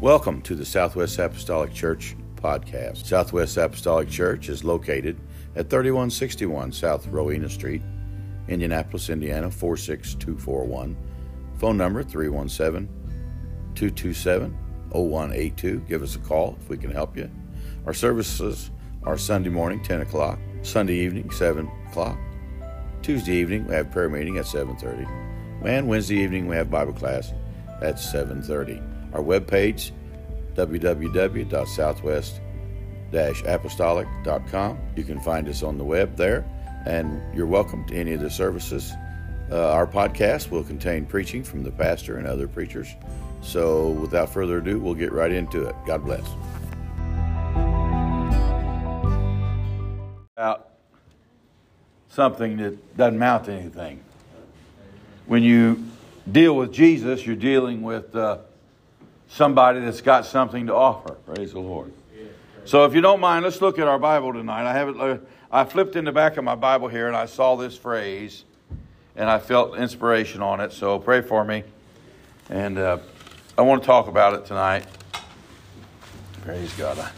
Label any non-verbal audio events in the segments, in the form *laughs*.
Welcome to the Southwest Apostolic Church podcast. Southwest Apostolic Church is located at 3161 South Rowena Street, Indianapolis, Indiana 46241. Phone number 317 227 0182. Give us a call if we can help you. Our services are Sunday morning 10 o'clock, Sunday evening 7 o'clock. Tuesday evening we have prayer meeting at 7:30, and Wednesday evening we have Bible class at 7:30. Our webpage www.southwest-apostolic.com. You can find us on the web there, and you're welcome to any of the services. Uh, our podcast will contain preaching from the pastor and other preachers. So, without further ado, we'll get right into it. God bless. About something that doesn't amount to anything. When you deal with Jesus, you're dealing with uh, somebody that's got something to offer. Praise the Lord. So, if you don't mind, let's look at our Bible tonight. I have it. Uh, I flipped in the back of my Bible here, and I saw this phrase, and I felt inspiration on it. So, pray for me, and uh, I want to talk about it tonight. Praise God. I,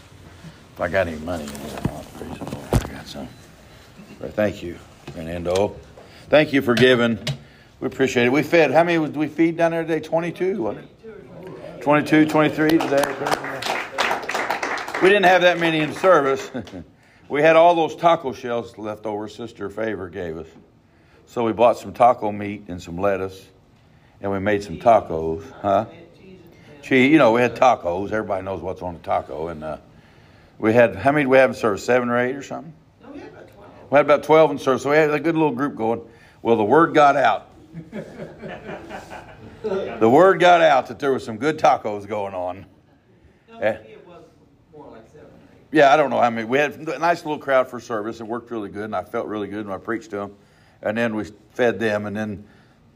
if I got any money in here, praise the Lord. I got some. Thank you, Fernando. Thank you for giving. We appreciate it. We fed, how many did we feed down there today? 22, wasn't it? 22, 23 today. We didn't have that many in service. *laughs* we had all those taco shells left over Sister Favor gave us. So we bought some taco meat and some lettuce, and we made some tacos. Huh? Cheese. You know, we had tacos. Everybody knows what's on a taco. And uh, we had, how many did we have in service? Seven or eight or something? We had about 12 in service, so we had a good little group going. Well, the word got out. *laughs* the word got out that there was some good tacos going on. Yeah, I don't know how many. We had a nice little crowd for service. It worked really good, and I felt really good when I preached to them. And then we fed them, and then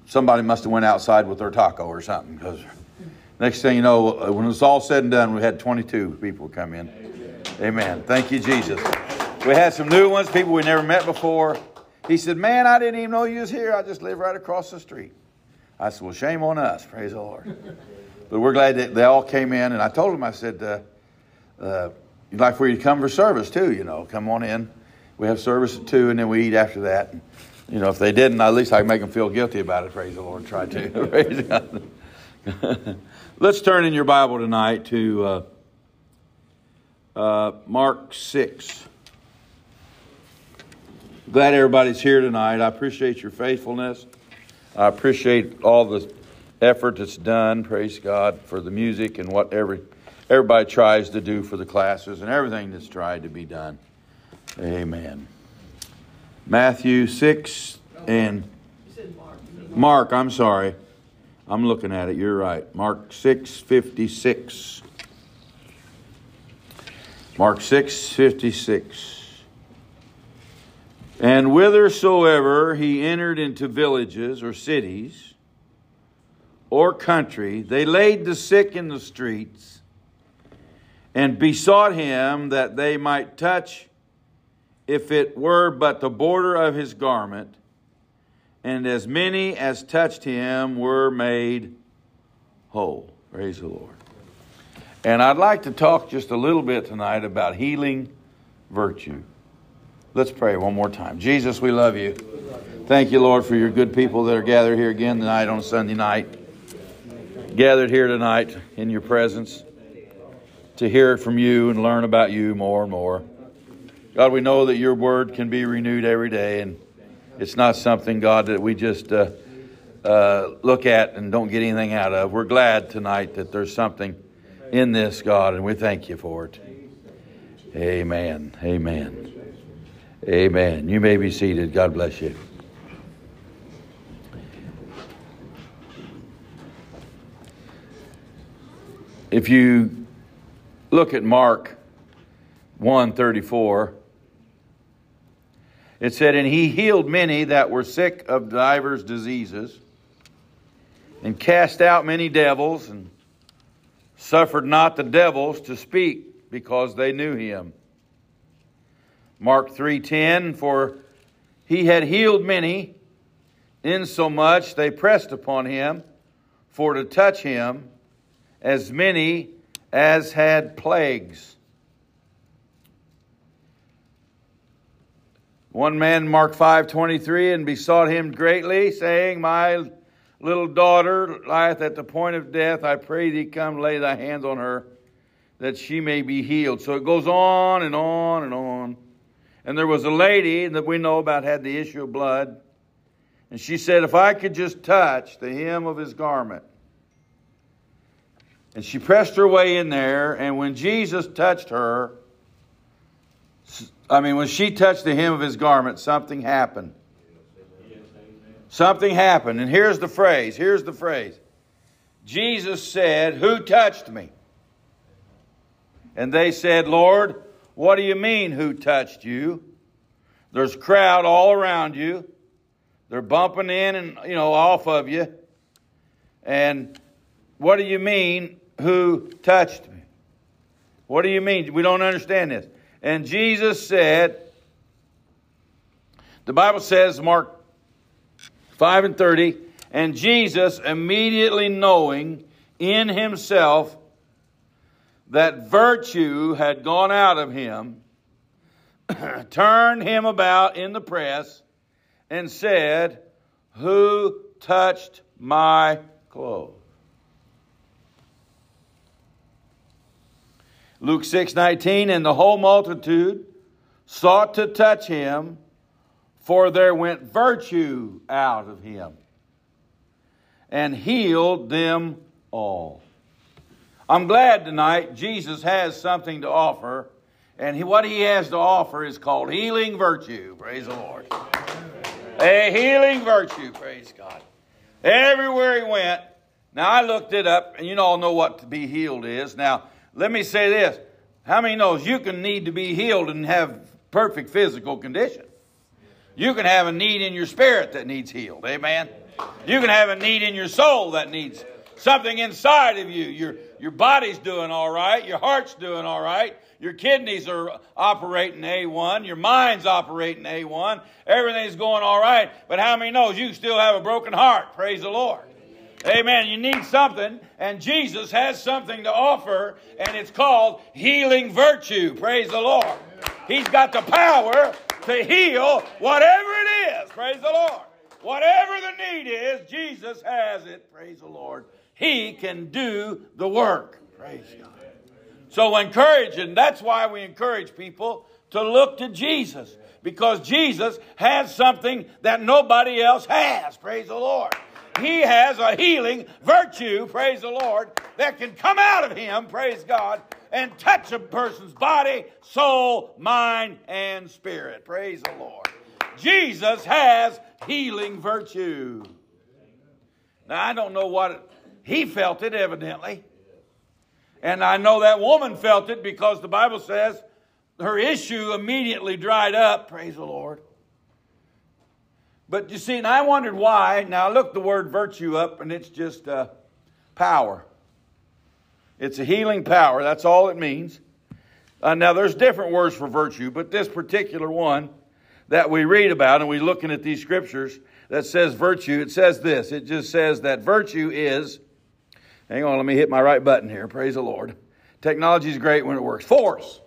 somebody must have went outside with their taco or something. Because next thing you know, uh, when it was all said and done, we had 22 people come in. Amen. Thank you, Jesus. We had some new ones, people we never met before. He said, Man, I didn't even know you was here. I just live right across the street. I said, Well, shame on us. Praise the Lord. *laughs* But we're glad that they all came in. And I told them, I said, uh, uh, You'd like for you to come for service too, you know. Come on in. We have service at 2, and then we eat after that. And, you know, if they didn't, at least I can make them feel guilty about it. Praise the Lord. Try to. *laughs* *laughs* Let's turn in your Bible tonight to uh, uh Mark 6. Glad everybody's here tonight. I appreciate your faithfulness. I appreciate all the effort that's done. Praise God for the music and what every, everybody tries to do for the classes and everything that's tried to be done. Amen. Matthew 6 and Mark, I'm sorry. I'm looking at it. You're right. Mark 6 56. Mark 6 56. And whithersoever he entered into villages or cities or country, they laid the sick in the streets and besought him that they might touch, if it were but the border of his garment. And as many as touched him were made whole. Praise the Lord. And I'd like to talk just a little bit tonight about healing virtue. Let's pray one more time. Jesus, we love you. Thank you, Lord, for your good people that are gathered here again tonight on Sunday night. Gathered here tonight in your presence to hear from you and learn about you more and more. God, we know that your word can be renewed every day, and it's not something, God, that we just uh, uh, look at and don't get anything out of. We're glad tonight that there's something in this, God, and we thank you for it. Amen. Amen. Amen. You may be seated. God bless you. If you look at Mark 134, it said, And he healed many that were sick of divers diseases, and cast out many devils, and suffered not the devils to speak, because they knew him. Mark 3:10 for he had healed many insomuch they pressed upon him for to touch him as many as had plagues. One man, Mark 5:23 and besought him greatly, saying, My little daughter lieth at the point of death. I pray thee, come lay thy hands on her, that she may be healed. So it goes on and on and on. And there was a lady that we know about had the issue of blood. And she said, If I could just touch the hem of his garment. And she pressed her way in there, and when Jesus touched her, I mean, when she touched the hem of his garment, something happened. Something happened. And here's the phrase here's the phrase Jesus said, Who touched me? And they said, Lord, what do you mean, who touched you? There's a crowd all around you. They're bumping in and, you know, off of you. And what do you mean, who touched me? What do you mean? We don't understand this. And Jesus said, the Bible says, Mark 5 and 30, and Jesus, immediately knowing in himself that virtue had gone out of him, *clears throat* turned him about in the press and said, Who touched my clothes? Luke 6 19, and the whole multitude sought to touch him, for there went virtue out of him, and healed them all. I'm glad tonight Jesus has something to offer, and he, what he has to offer is called healing virtue. Praise the Lord. A healing virtue, praise God. Everywhere he went, now I looked it up, and you all know what to be healed is. Now, let me say this. How many knows you can need to be healed and have perfect physical condition? You can have a need in your spirit that needs healed. Amen. You can have a need in your soul that needs something inside of you. Your, your body's doing all right. Your heart's doing all right. Your kidneys are operating A1. Your mind's operating A1. Everything's going all right. But how many knows you still have a broken heart? Praise the Lord. Amen. You need something, and Jesus has something to offer, and it's called healing virtue. Praise the Lord. He's got the power to heal whatever it is. Praise the Lord. Whatever the need is, Jesus has it. Praise the Lord. He can do the work. Praise God. So encourage, and that's why we encourage people to look to Jesus because Jesus has something that nobody else has. Praise the Lord. He has a healing virtue, praise the Lord, that can come out of him, praise God, and touch a person's body, soul, mind, and spirit. Praise the Lord. Jesus has healing virtue. Now, I don't know what he felt it, evidently. And I know that woman felt it because the Bible says her issue immediately dried up. Praise the Lord. But you see, and I wondered why. Now I looked the word virtue up, and it's just uh, power. It's a healing power. That's all it means. Uh, now there's different words for virtue, but this particular one that we read about, and we're looking at these scriptures that says virtue, it says this. It just says that virtue is. Hang on, let me hit my right button here. Praise the Lord. Technology is great when it works. Force.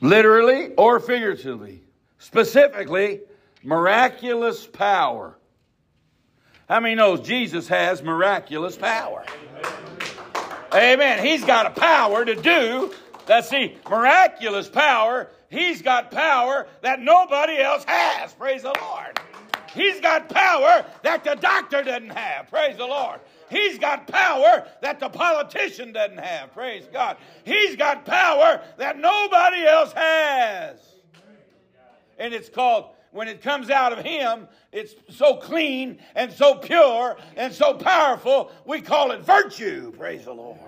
Literally or figuratively Specifically, miraculous power. How many knows Jesus has miraculous power? Amen. He's got a power to do. Let's see, miraculous power. He's got power that nobody else has. Praise the Lord. He's got power that the doctor doesn't have. Praise the Lord. He's got power that the politician doesn't have. Praise God. He's got power that nobody else has and it's called when it comes out of him, it's so clean and so pure and so powerful, we call it virtue. Praise the Lord.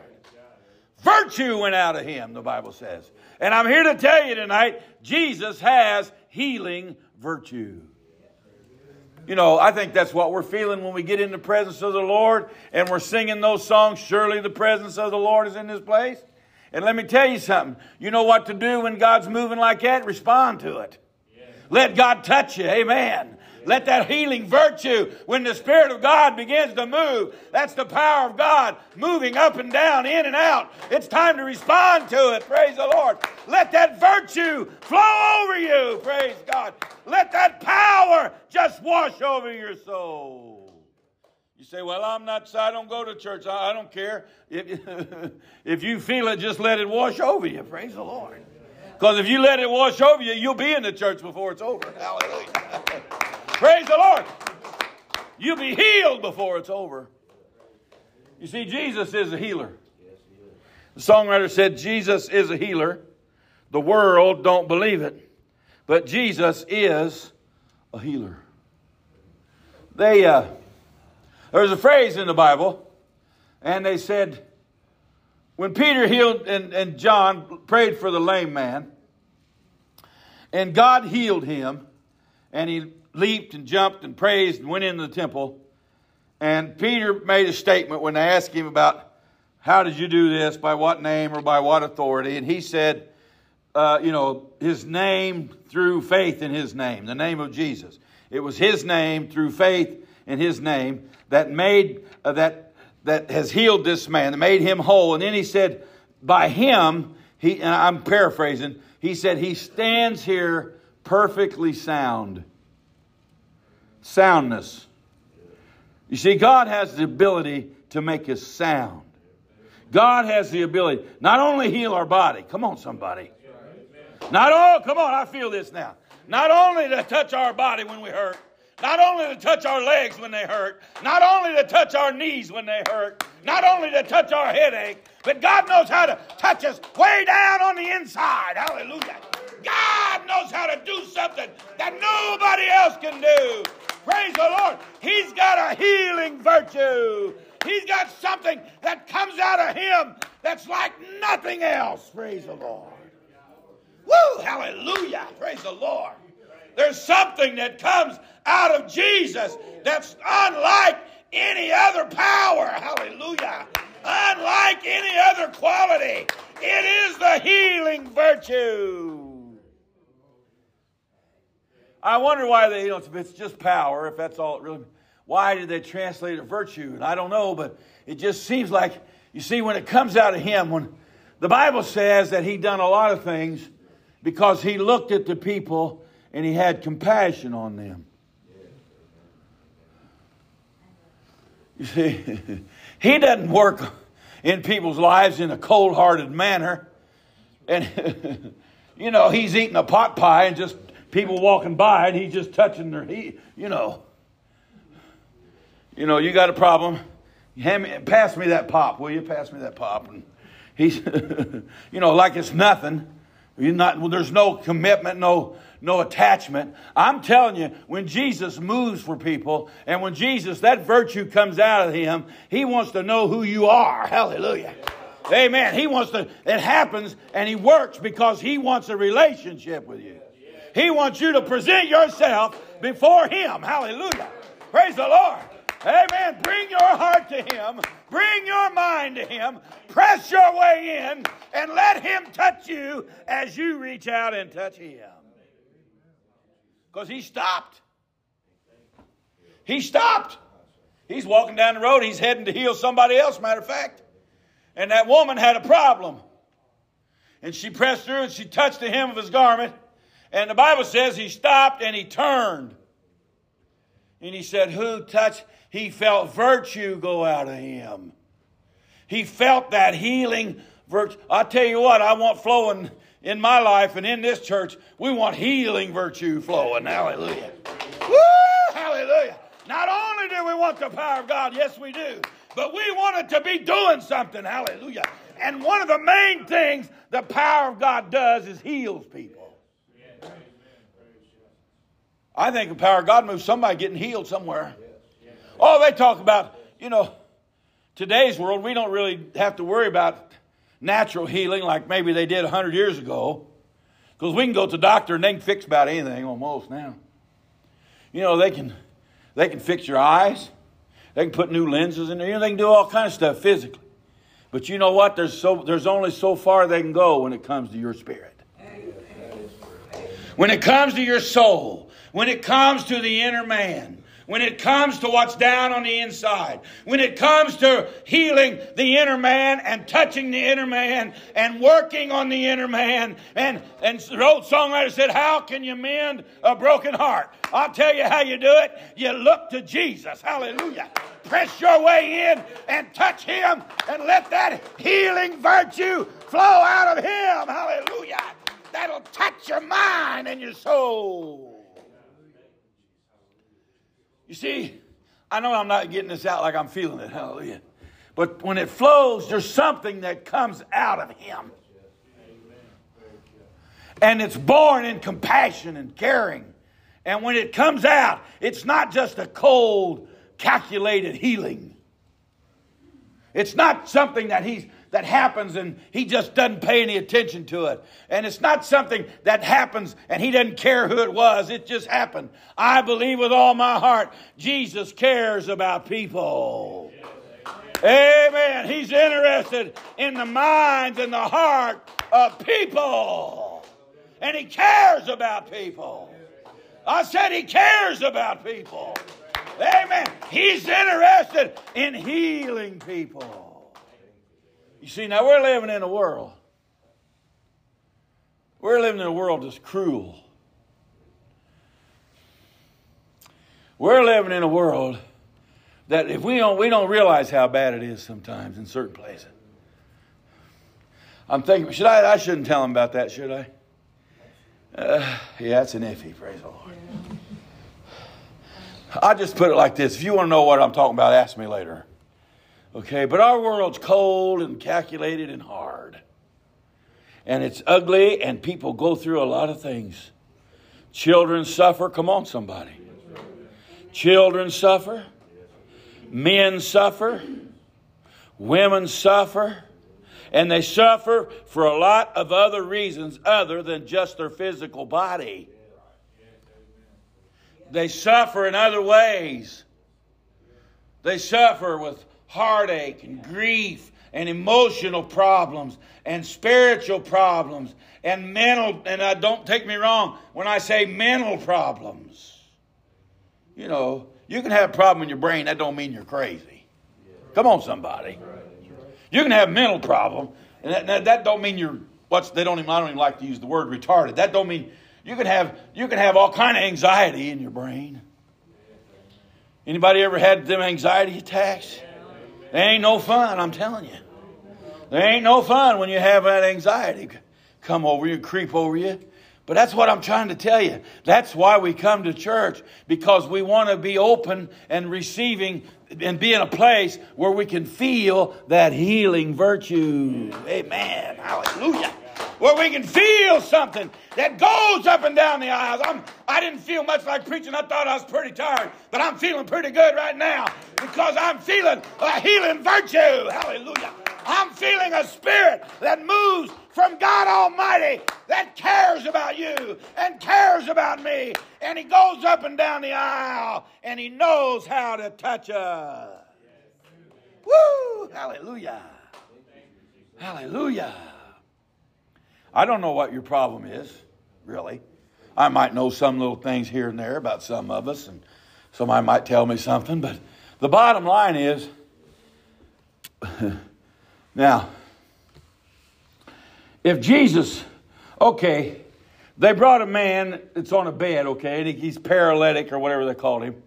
Virtue went out of him, the Bible says. And I'm here to tell you tonight, Jesus has healing virtue. You know, I think that's what we're feeling when we get in the presence of the Lord and we're singing those songs. Surely the presence of the Lord is in this place. And let me tell you something. You know what to do when God's moving like that? Respond to it. Let God touch you. Amen. Let that healing virtue, when the Spirit of God begins to move, that's the power of God moving up and down, in and out. It's time to respond to it. Praise the Lord. Let that virtue flow over you. Praise God. Let that power just wash over your soul. You say, Well, I'm not, I don't go to church. I, I don't care. If, *laughs* if you feel it, just let it wash over you. Praise the Lord. Because if you let it wash over you, you'll be in the church before it's over. Hallelujah. *laughs* Praise the Lord. You'll be healed before it's over. You see, Jesus is a healer. The songwriter said, Jesus is a healer. The world don't believe it. But Jesus is a healer. They, uh, there's a phrase in the Bible, and they said, when Peter healed and, and John prayed for the lame man, and God healed him, and he leaped and jumped and praised and went into the temple. And Peter made a statement when they asked him about how did you do this, by what name or by what authority. And he said, uh, you know, his name through faith in his name, the name of Jesus. It was his name through faith in his name that made, uh, that, that has healed this man, that made him whole. And then he said, by him, he, and I'm paraphrasing, he said, he stands here perfectly sound soundness. You see, God has the ability to make us sound. God has the ability not only heal our body, come on, somebody. Not all, come on, I feel this now. Not only to touch our body when we hurt, not only to touch our legs when they hurt, not only to touch our knees when they hurt, not only to touch our headache, but God knows how to touch us way down on the inside. Hallelujah. God knows how to do something that nobody else can do. Praise the Lord. He's got a healing virtue. He's got something that comes out of him that's like nothing else. Praise the Lord. Woo! Hallelujah. Praise the Lord. There's something that comes out of Jesus that's unlike any other power. Hallelujah. Unlike any other quality. It is the healing virtue. I wonder why they, you know, if it's just power, if that's all it really, why did they translate it virtue? And I don't know, but it just seems like, you see, when it comes out of him, when the Bible says that he done a lot of things because he looked at the people and he had compassion on them. You see, *laughs* he doesn't work in people's lives in a cold hearted manner. And, *laughs* you know, he's eating a pot pie and just people walking by and he's just touching their, he, you know. You know, you got a problem. Hand me, pass me that pop, will you? Pass me that pop. And he's, *laughs* you know, like it's nothing. You're not, well, there's no commitment, no, no attachment. I'm telling you, when Jesus moves for people, and when Jesus, that virtue comes out of him, he wants to know who you are. Hallelujah. Amen. He wants to, it happens and he works because he wants a relationship with you. He wants you to present yourself before Him. Hallelujah. Praise the Lord. Amen. Bring your heart to Him. Bring your mind to Him. Press your way in and let Him touch you as you reach out and touch Him. Because He stopped. He stopped. He's walking down the road. He's heading to heal somebody else, matter of fact. And that woman had a problem. And she pressed through and she touched the hem of his garment. And the Bible says he stopped and he turned. And he said, Who touched? He felt virtue go out of him. He felt that healing virtue. I tell you what, I want flowing in my life and in this church. We want healing virtue flowing. Hallelujah. Woo! Hallelujah. Not only do we want the power of God, yes, we do, but we want it to be doing something. Hallelujah. And one of the main things the power of God does is heals people. I think the power of God moves somebody getting healed somewhere. Oh, they talk about, you know, today's world, we don't really have to worry about natural healing like maybe they did 100 years ago. Because we can go to the doctor and they can fix about anything almost now. You know, they can, they can fix your eyes. They can put new lenses in there. You know, they can do all kind of stuff physically. But you know what? There's, so, there's only so far they can go when it comes to your spirit. When it comes to your soul, when it comes to the inner man, when it comes to what's down on the inside, when it comes to healing the inner man and touching the inner man and working on the inner man. And, and the old songwriter said, How can you mend a broken heart? I'll tell you how you do it. You look to Jesus. Hallelujah. Press your way in and touch him and let that healing virtue flow out of him. Hallelujah. That'll touch your mind and your soul. You see, I know I'm not getting this out like I'm feeling it, hallelujah. But when it flows, there's something that comes out of him. And it's born in compassion and caring. And when it comes out, it's not just a cold, calculated healing. It's not something that he's that happens and he just doesn't pay any attention to it. And it's not something that happens and he doesn't care who it was. It just happened. I believe with all my heart Jesus cares about people. Amen. He's interested in the minds and the heart of people. And he cares about people. I said he cares about people. Amen. He's interested in healing people. You see, now we're living in a world. We're living in a world that's cruel. We're living in a world that if we don't, we don't realize how bad it is sometimes in certain places. I'm thinking, should I? I shouldn't tell them about that, should I? Uh, yeah, it's an iffy. Praise the Lord. I just put it like this: If you want to know what I'm talking about, ask me later. Okay, but our world's cold and calculated and hard. And it's ugly, and people go through a lot of things. Children suffer. Come on, somebody. Children suffer. Men suffer. Women suffer. And they suffer for a lot of other reasons other than just their physical body. They suffer in other ways. They suffer with heartache and grief and emotional problems and spiritual problems and mental and uh, don't take me wrong when I say mental problems. You know, you can have a problem in your brain that don't mean you're crazy. Come on somebody. You can have mental problem and that, that, that don't mean you're what's they don't even I don't even like to use the word retarded. That don't mean you can have you can have all kind of anxiety in your brain. Anybody ever had them anxiety attacks? They ain't no fun, I'm telling you. There ain't no fun when you have that anxiety come over you, creep over you. But that's what I'm trying to tell you. That's why we come to church, because we want to be open and receiving and be in a place where we can feel that healing virtue. Amen. Hallelujah where we can feel something that goes up and down the aisles. I'm, I didn't feel much like preaching. I thought I was pretty tired, but I'm feeling pretty good right now because I'm feeling a healing virtue. Hallelujah. I'm feeling a spirit that moves from God Almighty that cares about you and cares about me. And He goes up and down the aisle and He knows how to touch us. Woo! Hallelujah. Hallelujah. I don't know what your problem is, really. I might know some little things here and there about some of us, and somebody might tell me something, but the bottom line is *laughs* now, if Jesus, okay, they brought a man that's on a bed, okay, and he's paralytic or whatever they called him,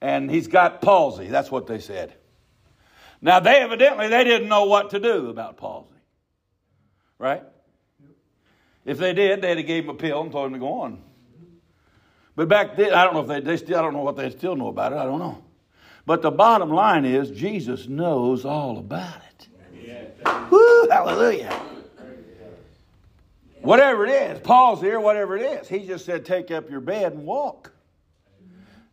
and he's got palsy. That's what they said. Now, they evidently they didn't know what to do about palsy, right? If they did, they'd have gave him a pill and told him to go on. But back then, I don't know if they, they still, I don't know what they still know about it. I don't know. But the bottom line is, Jesus knows all about it. Woo, hallelujah. Whatever it is, palsy, whatever it is. He just said, take up your bed and walk.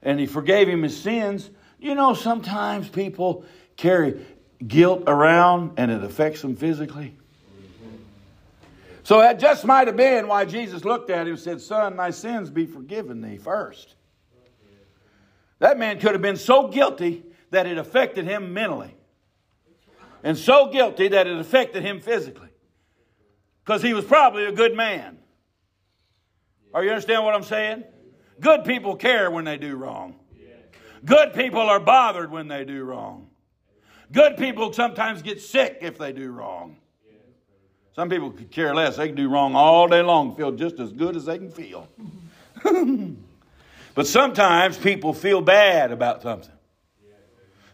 And he forgave him his sins. You know, sometimes people carry guilt around and it affects them physically. So that just might have been why Jesus looked at him and said, Son, thy sins be forgiven thee first. That man could have been so guilty that it affected him mentally, and so guilty that it affected him physically. Because he was probably a good man. Are you understand what I'm saying? Good people care when they do wrong. Good people are bothered when they do wrong. Good people sometimes get sick if they do wrong. Some people could care less. They can do wrong all day long, feel just as good as they can feel. *laughs* but sometimes people feel bad about something.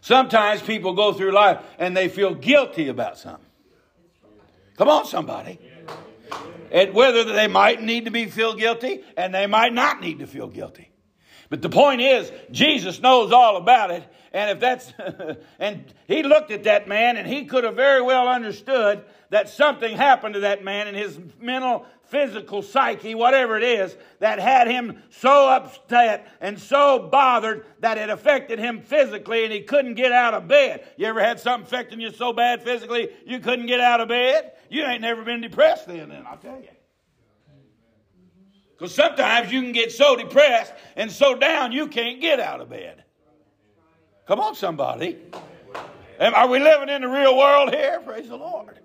Sometimes people go through life and they feel guilty about something. Come on, somebody. And whether they might need to be feel guilty and they might not need to feel guilty. But the point is, Jesus knows all about it. And if that's, *laughs* and he looked at that man and he could have very well understood that something happened to that man in his mental, physical psyche, whatever it is, that had him so upset and so bothered that it affected him physically and he couldn't get out of bed. You ever had something affecting you so bad physically you couldn't get out of bed? You ain't never been depressed then, then I'll tell you. Because sometimes you can get so depressed and so down you can't get out of bed. Come on, somebody. Are we living in the real world here? Praise the Lord.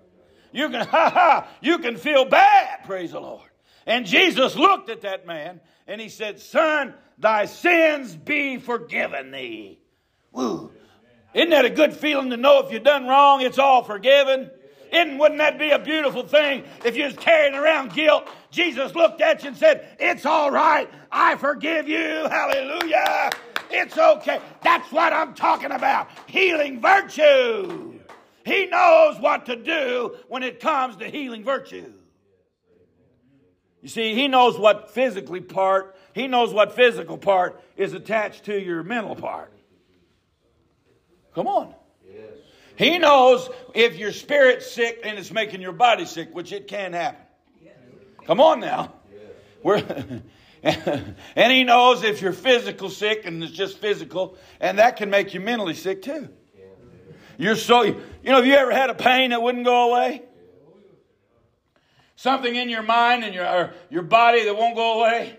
You can, *laughs* ha ha, you can feel bad, praise the Lord. And Jesus looked at that man and he said, Son, thy sins be forgiven thee. Woo. Isn't that a good feeling to know if you've done wrong, it's all forgiven? Isn't, wouldn't that be a beautiful thing if you was carrying around guilt? Jesus looked at you and said, It's all right. I forgive you. *laughs* Hallelujah. It's okay. That's what I'm talking about. Healing virtue. He knows what to do when it comes to healing virtue. You see, he knows what physically part, he knows what physical part is attached to your mental part. Come on. He knows if your spirit's sick and it's making your body sick, which it can happen. Come on now. We're, *laughs* and he knows if you're physical sick and it's just physical, and that can make you mentally sick too. You're so, you know, have you ever had a pain that wouldn't go away? Something in your mind and your, your body that won't go away?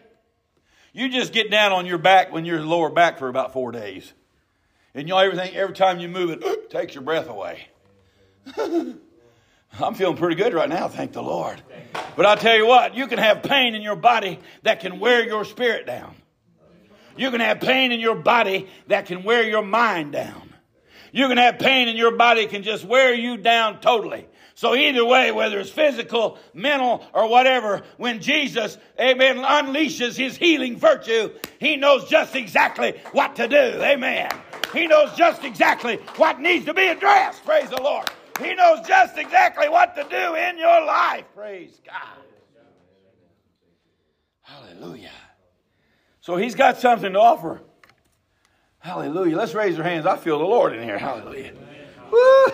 You just get down on your back when you're lower back for about four days. And you know, everything, every time you move it, *clears throat* takes your breath away. *laughs* I'm feeling pretty good right now, thank the Lord. But I'll tell you what, you can have pain in your body that can wear your spirit down. You can have pain in your body that can wear your mind down. You can have pain and your body can just wear you down totally. So either way, whether it's physical, mental, or whatever, when Jesus, amen, unleashes his healing virtue, he knows just exactly what to do. Amen. He knows just exactly what needs to be addressed. Praise the Lord. He knows just exactly what to do in your life. Praise God. Hallelujah. So he's got something to offer. Hallelujah. Let's raise our hands. I feel the Lord in here. Hallelujah. Woo,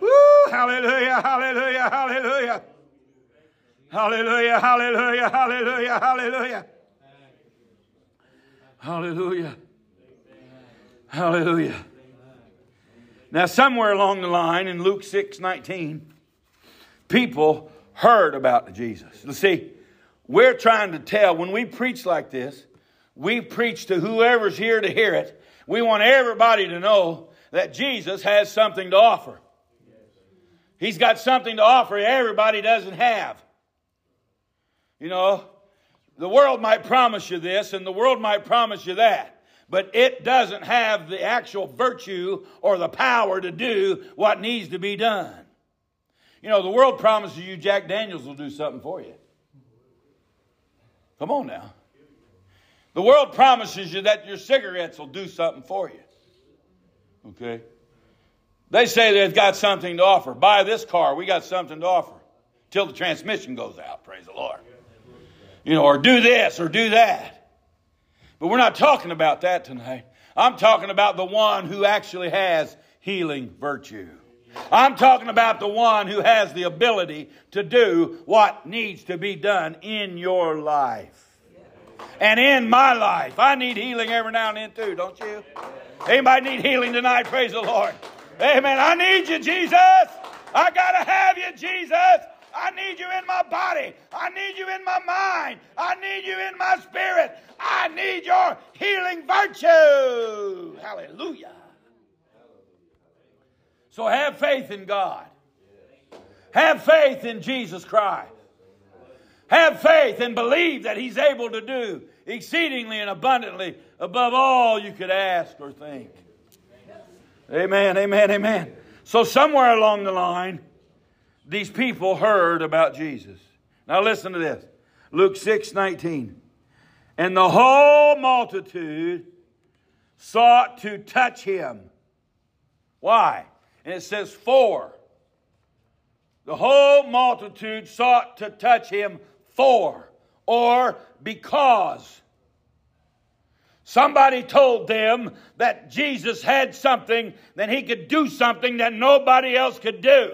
Woo, hallelujah, hallelujah, hallelujah. Hallelujah, hallelujah, hallelujah, hallelujah. Hallelujah. Hallelujah. Now, somewhere along the line in Luke 6 19, people heard about Jesus. You see, we're trying to tell, when we preach like this, we preach to whoever's here to hear it. We want everybody to know that Jesus has something to offer. He's got something to offer everybody doesn't have. You know, the world might promise you this and the world might promise you that but it doesn't have the actual virtue or the power to do what needs to be done. You know, the world promises you Jack Daniels will do something for you. Come on now. The world promises you that your cigarettes will do something for you. Okay? They say they've got something to offer. Buy this car, we got something to offer. Till the transmission goes out, praise the Lord. You know, or do this or do that. But we're not talking about that tonight. I'm talking about the one who actually has healing virtue. I'm talking about the one who has the ability to do what needs to be done in your life. And in my life. I need healing every now and then too, don't you? Anybody need healing tonight? Praise the Lord. Amen. I need you, Jesus. I got to have you, Jesus. I need you in my body. I need you in my mind. I need you in my spirit. I need your healing virtue. Hallelujah. So have faith in God. Have faith in Jesus Christ. Have faith and believe that He's able to do exceedingly and abundantly above all you could ask or think. Amen, amen, amen. So, somewhere along the line, these people heard about Jesus. Now, listen to this Luke 6 19. And the whole multitude sought to touch him. Why? And it says, For. The whole multitude sought to touch him for or because. Somebody told them that Jesus had something, that he could do something that nobody else could do.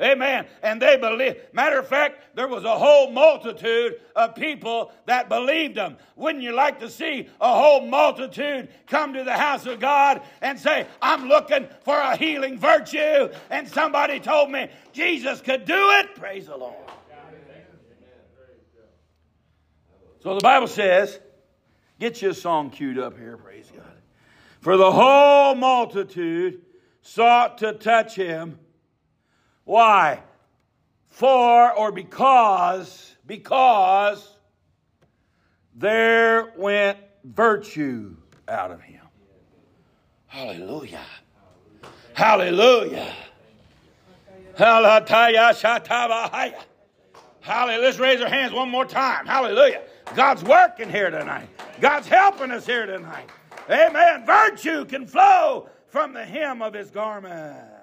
Amen. And they believe. Matter of fact, there was a whole multitude of people that believed them. Wouldn't you like to see a whole multitude come to the house of God and say, I'm looking for a healing virtue? And somebody told me Jesus could do it. Praise the Lord. So the Bible says, get your song queued up here, praise God. For the whole multitude sought to touch him why? For or because, because there went virtue out of him. Hallelujah. Hallelujah. Hallelujah. Hallelujah. Let's raise our hands one more time. Hallelujah. God's working here tonight. God's helping us here tonight. Amen. Virtue can flow from the hem of his garment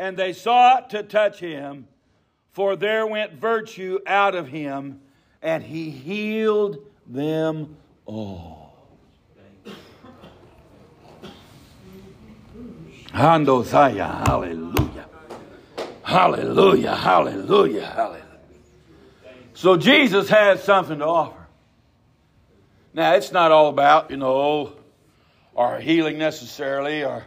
and they sought to touch him, for there went virtue out of him, and he healed them all. Hallelujah. Hallelujah, hallelujah, hallelujah. So Jesus has something to offer. Now, it's not all about, you know, our healing necessarily, or,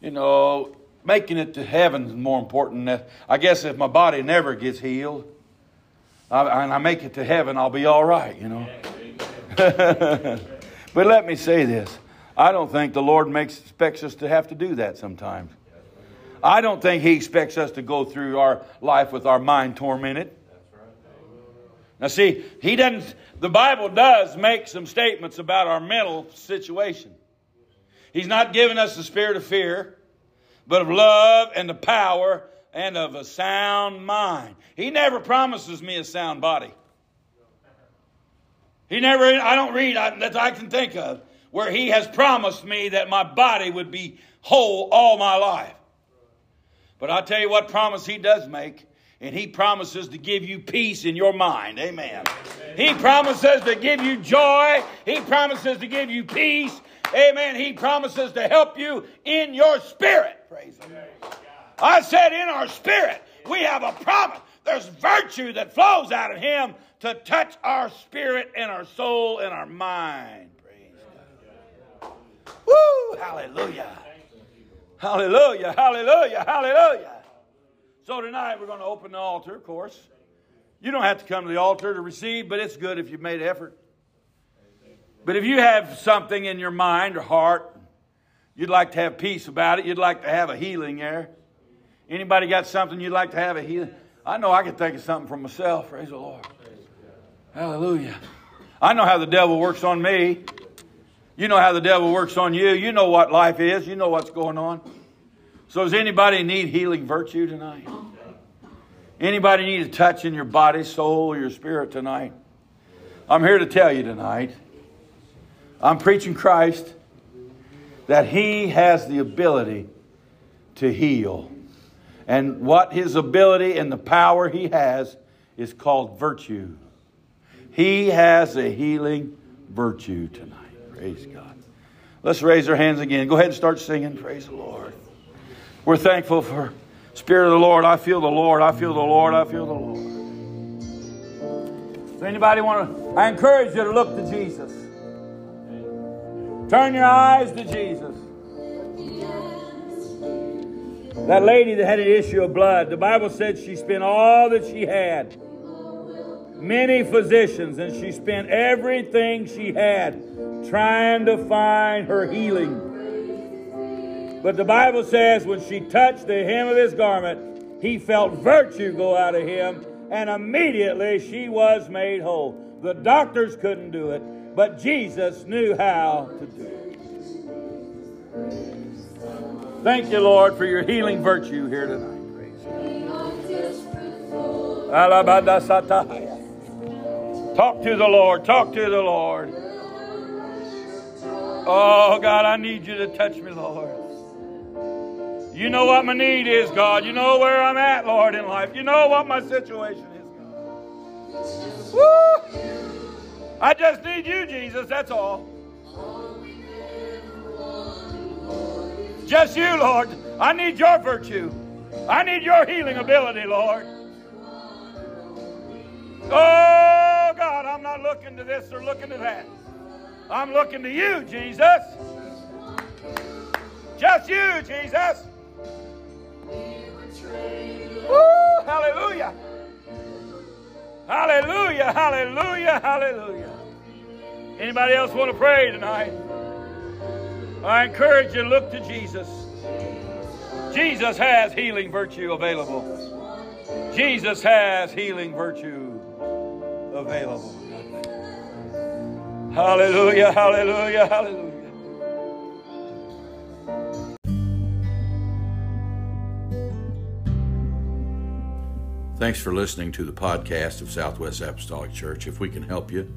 you know, making it to heaven is more important. Than I guess if my body never gets healed, and I make it to heaven, I'll be all right, you know. *laughs* but let me say this. I don't think the Lord makes, expects us to have to do that sometimes. I don't think He expects us to go through our life with our mind tormented. Now, see, He doesn't, the Bible does make some statements about our mental situation. He's not giving us the spirit of fear but of love and the power and of a sound mind. He never promises me a sound body. He never, I don't read that I can think of where he has promised me that my body would be whole all my life. But I'll tell you what promise he does make. And he promises to give you peace in your mind. Amen. Amen. He promises to give you joy. He promises to give you peace. Amen. He promises to help you in your spirit. Praise Lord. I said, in our spirit, we have a promise. There's virtue that flows out of Him to touch our spirit and our soul and our mind. Praise God. Woo! Hallelujah. Hallelujah. Hallelujah. Hallelujah. So tonight we're going to open the altar, of course. You don't have to come to the altar to receive, but it's good if you've made effort. But if you have something in your mind or heart, you'd like to have peace about it, you'd like to have a healing there. Anybody got something you'd like to have a healing? I know I can think of something for myself. Praise the Lord. Hallelujah. I know how the devil works on me. You know how the devil works on you. You know what life is. You know what's going on. So does anybody need healing virtue tonight? Anybody need a touch in your body, soul, your spirit tonight? I'm here to tell you tonight I'm preaching Christ, that He has the ability to heal. And what His ability and the power He has is called virtue. He has a healing virtue tonight. Praise God. Let's raise our hands again. Go ahead and start singing. Praise the Lord. We're thankful for Spirit of the Lord. I feel the Lord. I feel the Lord. I feel the Lord. Does anybody want to? I encourage you to look to Jesus. Turn your eyes to Jesus. That lady that had an issue of blood, the Bible said she spent all that she had. Many physicians, and she spent everything she had trying to find her healing. But the Bible says when she touched the hem of his garment, he felt virtue go out of him, and immediately she was made whole. The doctors couldn't do it, but Jesus knew how to do it. Thank you, Lord, for your healing virtue here tonight. Talk to the Lord. Talk to the Lord. Oh, God, I need you to touch me, Lord. You know what my need is, God. You know where I'm at, Lord, in life. You know what my situation is, God. Woo! I just need you, Jesus. That's all. Just you, Lord. I need your virtue. I need your healing ability, Lord. Oh, God, I'm not looking to this or looking to that. I'm looking to you, Jesus. Just you, Jesus. Hallelujah. Hallelujah, hallelujah, hallelujah. Anybody else want to pray tonight? I encourage you to look to Jesus. Jesus has healing virtue available. Jesus has healing virtue available. Hallelujah, hallelujah, hallelujah. Thanks for listening to the podcast of Southwest Apostolic Church. If we can help you,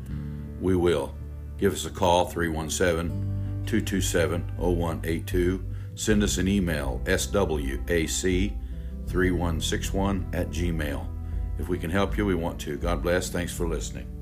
we will. Give us a call, 317 227 0182. Send us an email, swac3161 at gmail. If we can help you, we want to. God bless. Thanks for listening.